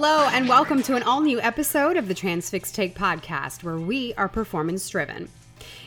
Hello, and welcome to an all new episode of the Transfix Take podcast, where we are performance driven.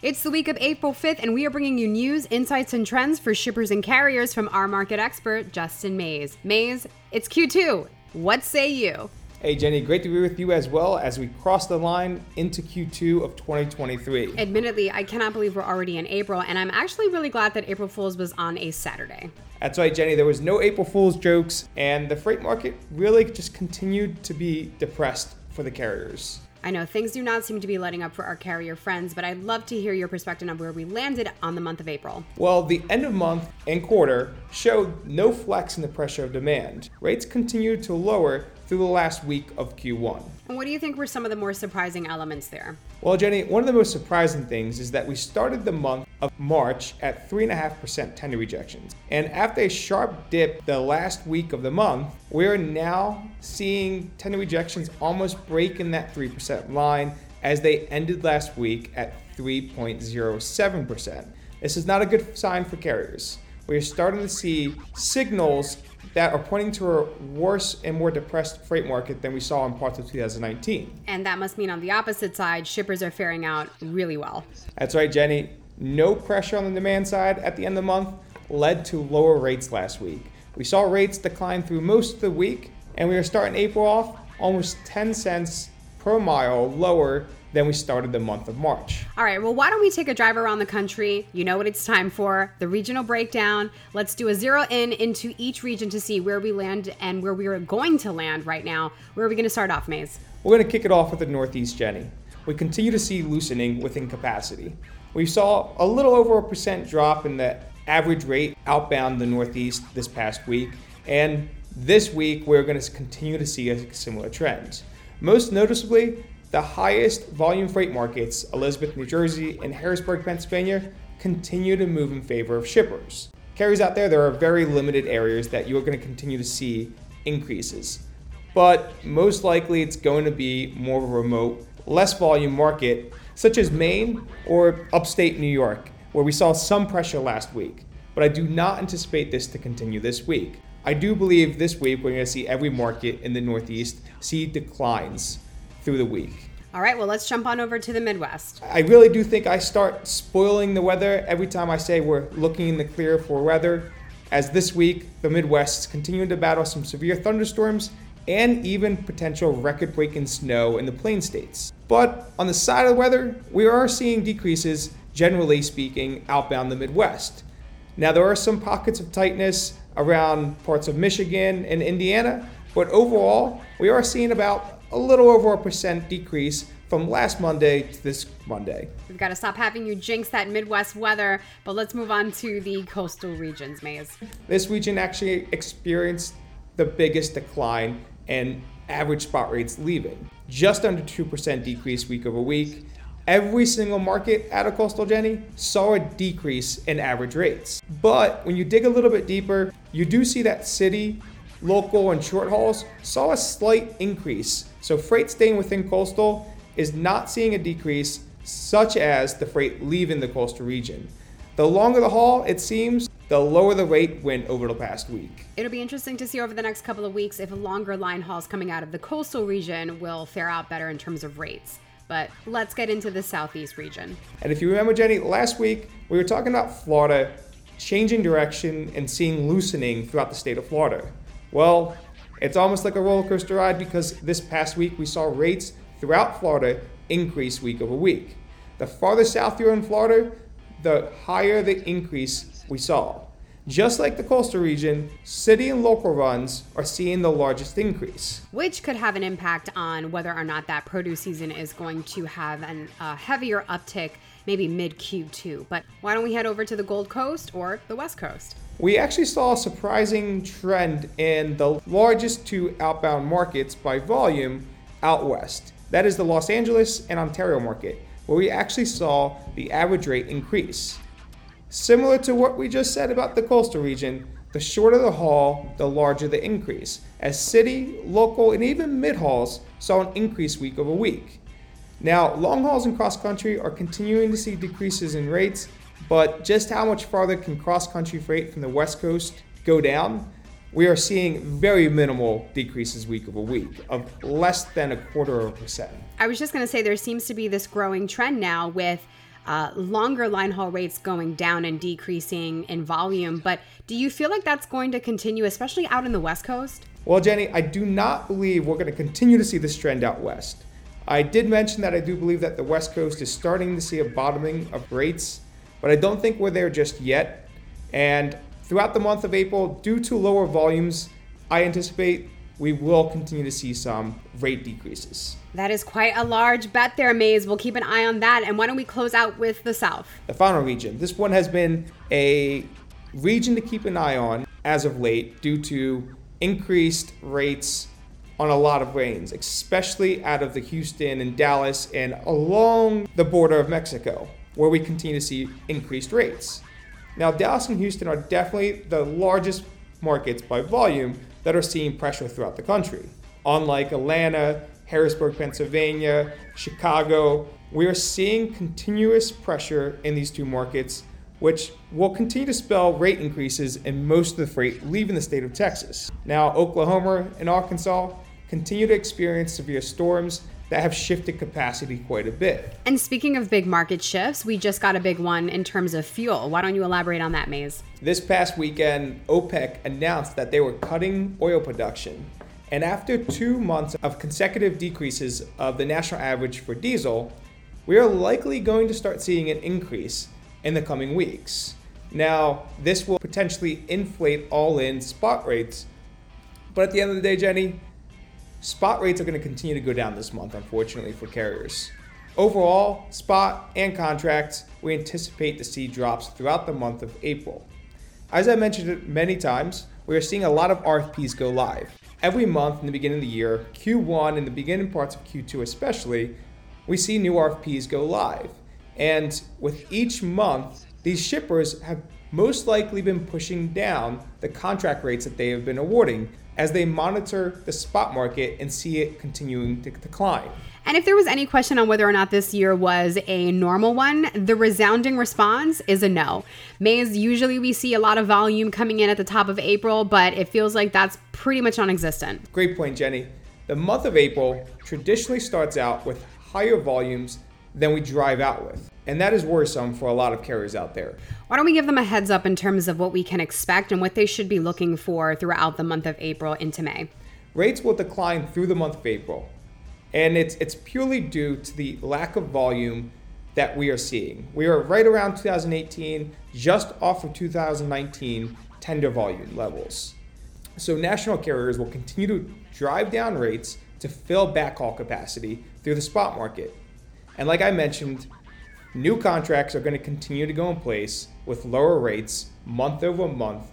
It's the week of April 5th, and we are bringing you news, insights, and trends for shippers and carriers from our market expert, Justin Maze. Maze, it's Q2. What say you? Hey Jenny, great to be with you as well as we cross the line into Q2 of 2023. Admittedly, I cannot believe we're already in April, and I'm actually really glad that April Fool's was on a Saturday. That's right, Jenny. There was no April Fool's jokes, and the freight market really just continued to be depressed for the carriers. I know things do not seem to be letting up for our carrier friends, but I'd love to hear your perspective on where we landed on the month of April. Well, the end of month and quarter showed no flex in the pressure of demand. Rates continued to lower through the last week of Q1. And what do you think were some of the more surprising elements there? Well, Jenny, one of the most surprising things is that we started the month of March at 3.5% tender rejections. And after a sharp dip the last week of the month, we're now seeing tender rejections almost break in that 3% line as they ended last week at 3.07%. This is not a good sign for carriers. We're starting to see signals that are pointing to a worse and more depressed freight market than we saw in parts of 2019. And that must mean on the opposite side, shippers are faring out really well. That's right, Jenny. No pressure on the demand side at the end of the month led to lower rates last week. We saw rates decline through most of the week, and we are starting April off almost 10 cents per mile lower than we started the month of March. All right, well, why don't we take a drive around the country? You know what it's time for the regional breakdown. Let's do a zero in into each region to see where we land and where we are going to land right now. Where are we going to start off, Maze? We're going to kick it off with the Northeast, Jenny. We continue to see loosening within capacity. We saw a little over a percent drop in the average rate outbound the Northeast this past week, and this week we're going to continue to see a similar trend. Most noticeably, the highest volume freight markets, Elizabeth, New Jersey, and Harrisburg, Pennsylvania, continue to move in favor of shippers. Carriers out there, there are very limited areas that you are going to continue to see increases. But most likely it's going to be more remote, less volume market, such as Maine or upstate New York, where we saw some pressure last week. But I do not anticipate this to continue this week. I do believe this week we're going to see every market in the Northeast see declines through the week. All right, well, let's jump on over to the Midwest. I really do think I start spoiling the weather every time I say we're looking in the clear for weather, as this week the Midwest is continuing to battle some severe thunderstorms and even potential record breaking snow in the plain states. But on the side of the weather, we are seeing decreases, generally speaking, outbound the Midwest. Now, there are some pockets of tightness around parts of Michigan and Indiana, but overall, we are seeing about a little over a percent decrease from last Monday to this Monday. We've got to stop having you jinx that Midwest weather, but let's move on to the coastal regions, Maze. This region actually experienced the biggest decline in average spot rates leaving, just under 2% decrease week over week. Every single market out of Coastal Jenny saw a decrease in average rates. But when you dig a little bit deeper, you do see that city local, and short hauls saw a slight increase. So freight staying within coastal is not seeing a decrease, such as the freight leaving the coastal region. The longer the haul, it seems, the lower the rate went over the past week. It'll be interesting to see over the next couple of weeks if longer line hauls coming out of the coastal region will fare out better in terms of rates. But let's get into the southeast region. And if you remember, Jenny, last week we were talking about Florida changing direction and seeing loosening throughout the state of Florida. Well, it's almost like a roller coaster ride because this past week we saw rates throughout Florida increase week over week. The farther south you're in Florida, the higher the increase we saw. Just like the coastal region, city and local runs are seeing the largest increase. Which could have an impact on whether or not that produce season is going to have a heavier uptick maybe mid Q2. But why don't we head over to the Gold Coast or the West Coast? We actually saw a surprising trend in the largest two outbound markets by volume out west. That is the Los Angeles and Ontario market, where we actually saw the average rate increase. Similar to what we just said about the coastal region, the shorter the haul, the larger the increase, as city, local, and even mid hauls saw an increase week over week. Now, long hauls and cross country are continuing to see decreases in rates, but just how much farther can cross country freight from the West Coast go down? we are seeing very minimal decreases week over week of less than a quarter of a percent. I was just going to say there seems to be this growing trend now with uh, longer line haul rates going down and decreasing in volume. But do you feel like that's going to continue, especially out in the West Coast? Well, Jenny, I do not believe we're going to continue to see this trend out west. I did mention that I do believe that the West Coast is starting to see a bottoming of rates, but I don't think we're there just yet. And throughout the month of April, due to lower volumes, I anticipate we will continue to see some rate decreases. That is quite a large bet there, Maze. We'll keep an eye on that. And why don't we close out with the South? The final region. This one has been a region to keep an eye on as of late due to increased rates on a lot of lanes, especially out of the Houston and Dallas and along the border of Mexico, where we continue to see increased rates. Now, Dallas and Houston are definitely the largest markets by volume that are seeing pressure throughout the country. Unlike Atlanta, Harrisburg, Pennsylvania, Chicago, we are seeing continuous pressure in these two markets which will continue to spell rate increases in most of the freight leaving the state of Texas. Now, Oklahoma and Arkansas continue to experience severe storms that have shifted capacity quite a bit. And speaking of big market shifts, we just got a big one in terms of fuel. Why don't you elaborate on that, Maze? This past weekend, OPEC announced that they were cutting oil production. And after two months of consecutive decreases of the national average for diesel, we are likely going to start seeing an increase in the coming weeks. Now, this will potentially inflate all in spot rates, but at the end of the day, Jenny, spot rates are going to continue to go down this month, unfortunately, for carriers. Overall, spot and contracts, we anticipate to see drops throughout the month of April. As I mentioned it many times, we are seeing a lot of RFPs go live. Every month in the beginning of the year, Q1 and the beginning parts of Q2 especially, we see new RFPs go live. And with each month, these shippers have most likely been pushing down the contract rates that they have been awarding as they monitor the spot market and see it continuing to decline. And if there was any question on whether or not this year was a normal one, the resounding response is a no. Maze, usually we see a lot of volume coming in at the top of April, but it feels like that's pretty much non existent. Great point, Jenny. The month of April traditionally starts out with higher volumes than we drive out with. And that is worrisome for a lot of carriers out there. Why don't we give them a heads up in terms of what we can expect and what they should be looking for throughout the month of April into May? Rates will decline through the month of April. And it's it's purely due to the lack of volume that we are seeing. We are right around 2018, just off of 2019 tender volume levels. So national carriers will continue to drive down rates to fill backhaul capacity through the spot market. And like I mentioned, new contracts are going to continue to go in place with lower rates month over month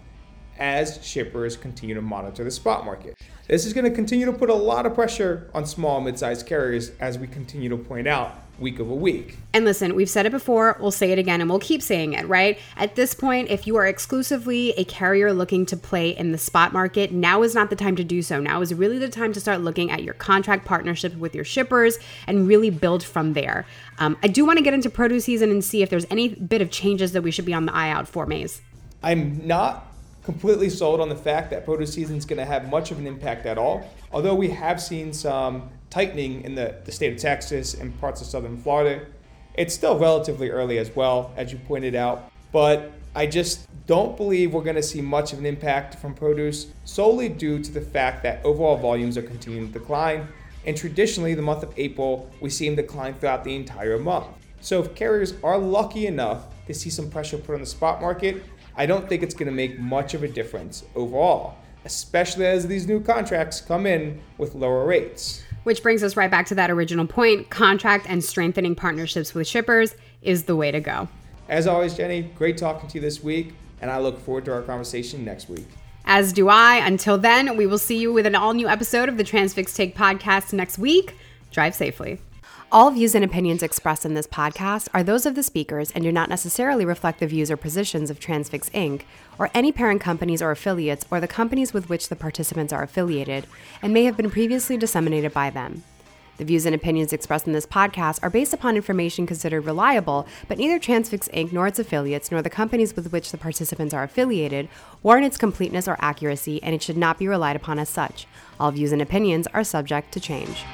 as shippers continue to monitor the spot market. This is going to continue to put a lot of pressure on small mid-sized carriers as we continue to point out week over week. And listen, we've said it before, we'll say it again, and we'll keep saying it, right? At this point, if you are exclusively a carrier looking to play in the spot market, now is not the time to do so. Now is really the time to start looking at your contract partnership with your shippers and really build from there. Um, I do want to get into produce season and see if there's any bit of changes that we should be on the eye out for, Maze. I'm not completely sold on the fact that produce season is going to have much of an impact at all. Although we have seen some tightening in the, the state of Texas and parts of southern Florida, it's still relatively early as well, as you pointed out. But I just don't believe we're going to see much of an impact from produce solely due to the fact that overall volumes are continuing to decline. And traditionally, the month of April, we see them decline throughout the entire month. So if carriers are lucky enough to see some pressure put on the spot market, I don't think it's going to make much of a difference overall, especially as these new contracts come in with lower rates. Which brings us right back to that original point contract and strengthening partnerships with shippers is the way to go. As always, Jenny, great talking to you this week, and I look forward to our conversation next week. As do I. Until then, we will see you with an all new episode of the Transfix Take podcast next week. Drive safely. All views and opinions expressed in this podcast are those of the speakers and do not necessarily reflect the views or positions of Transfix Inc. or any parent companies or affiliates or the companies with which the participants are affiliated and may have been previously disseminated by them. The views and opinions expressed in this podcast are based upon information considered reliable, but neither Transfix Inc. nor its affiliates nor the companies with which the participants are affiliated warrant its completeness or accuracy, and it should not be relied upon as such. All views and opinions are subject to change.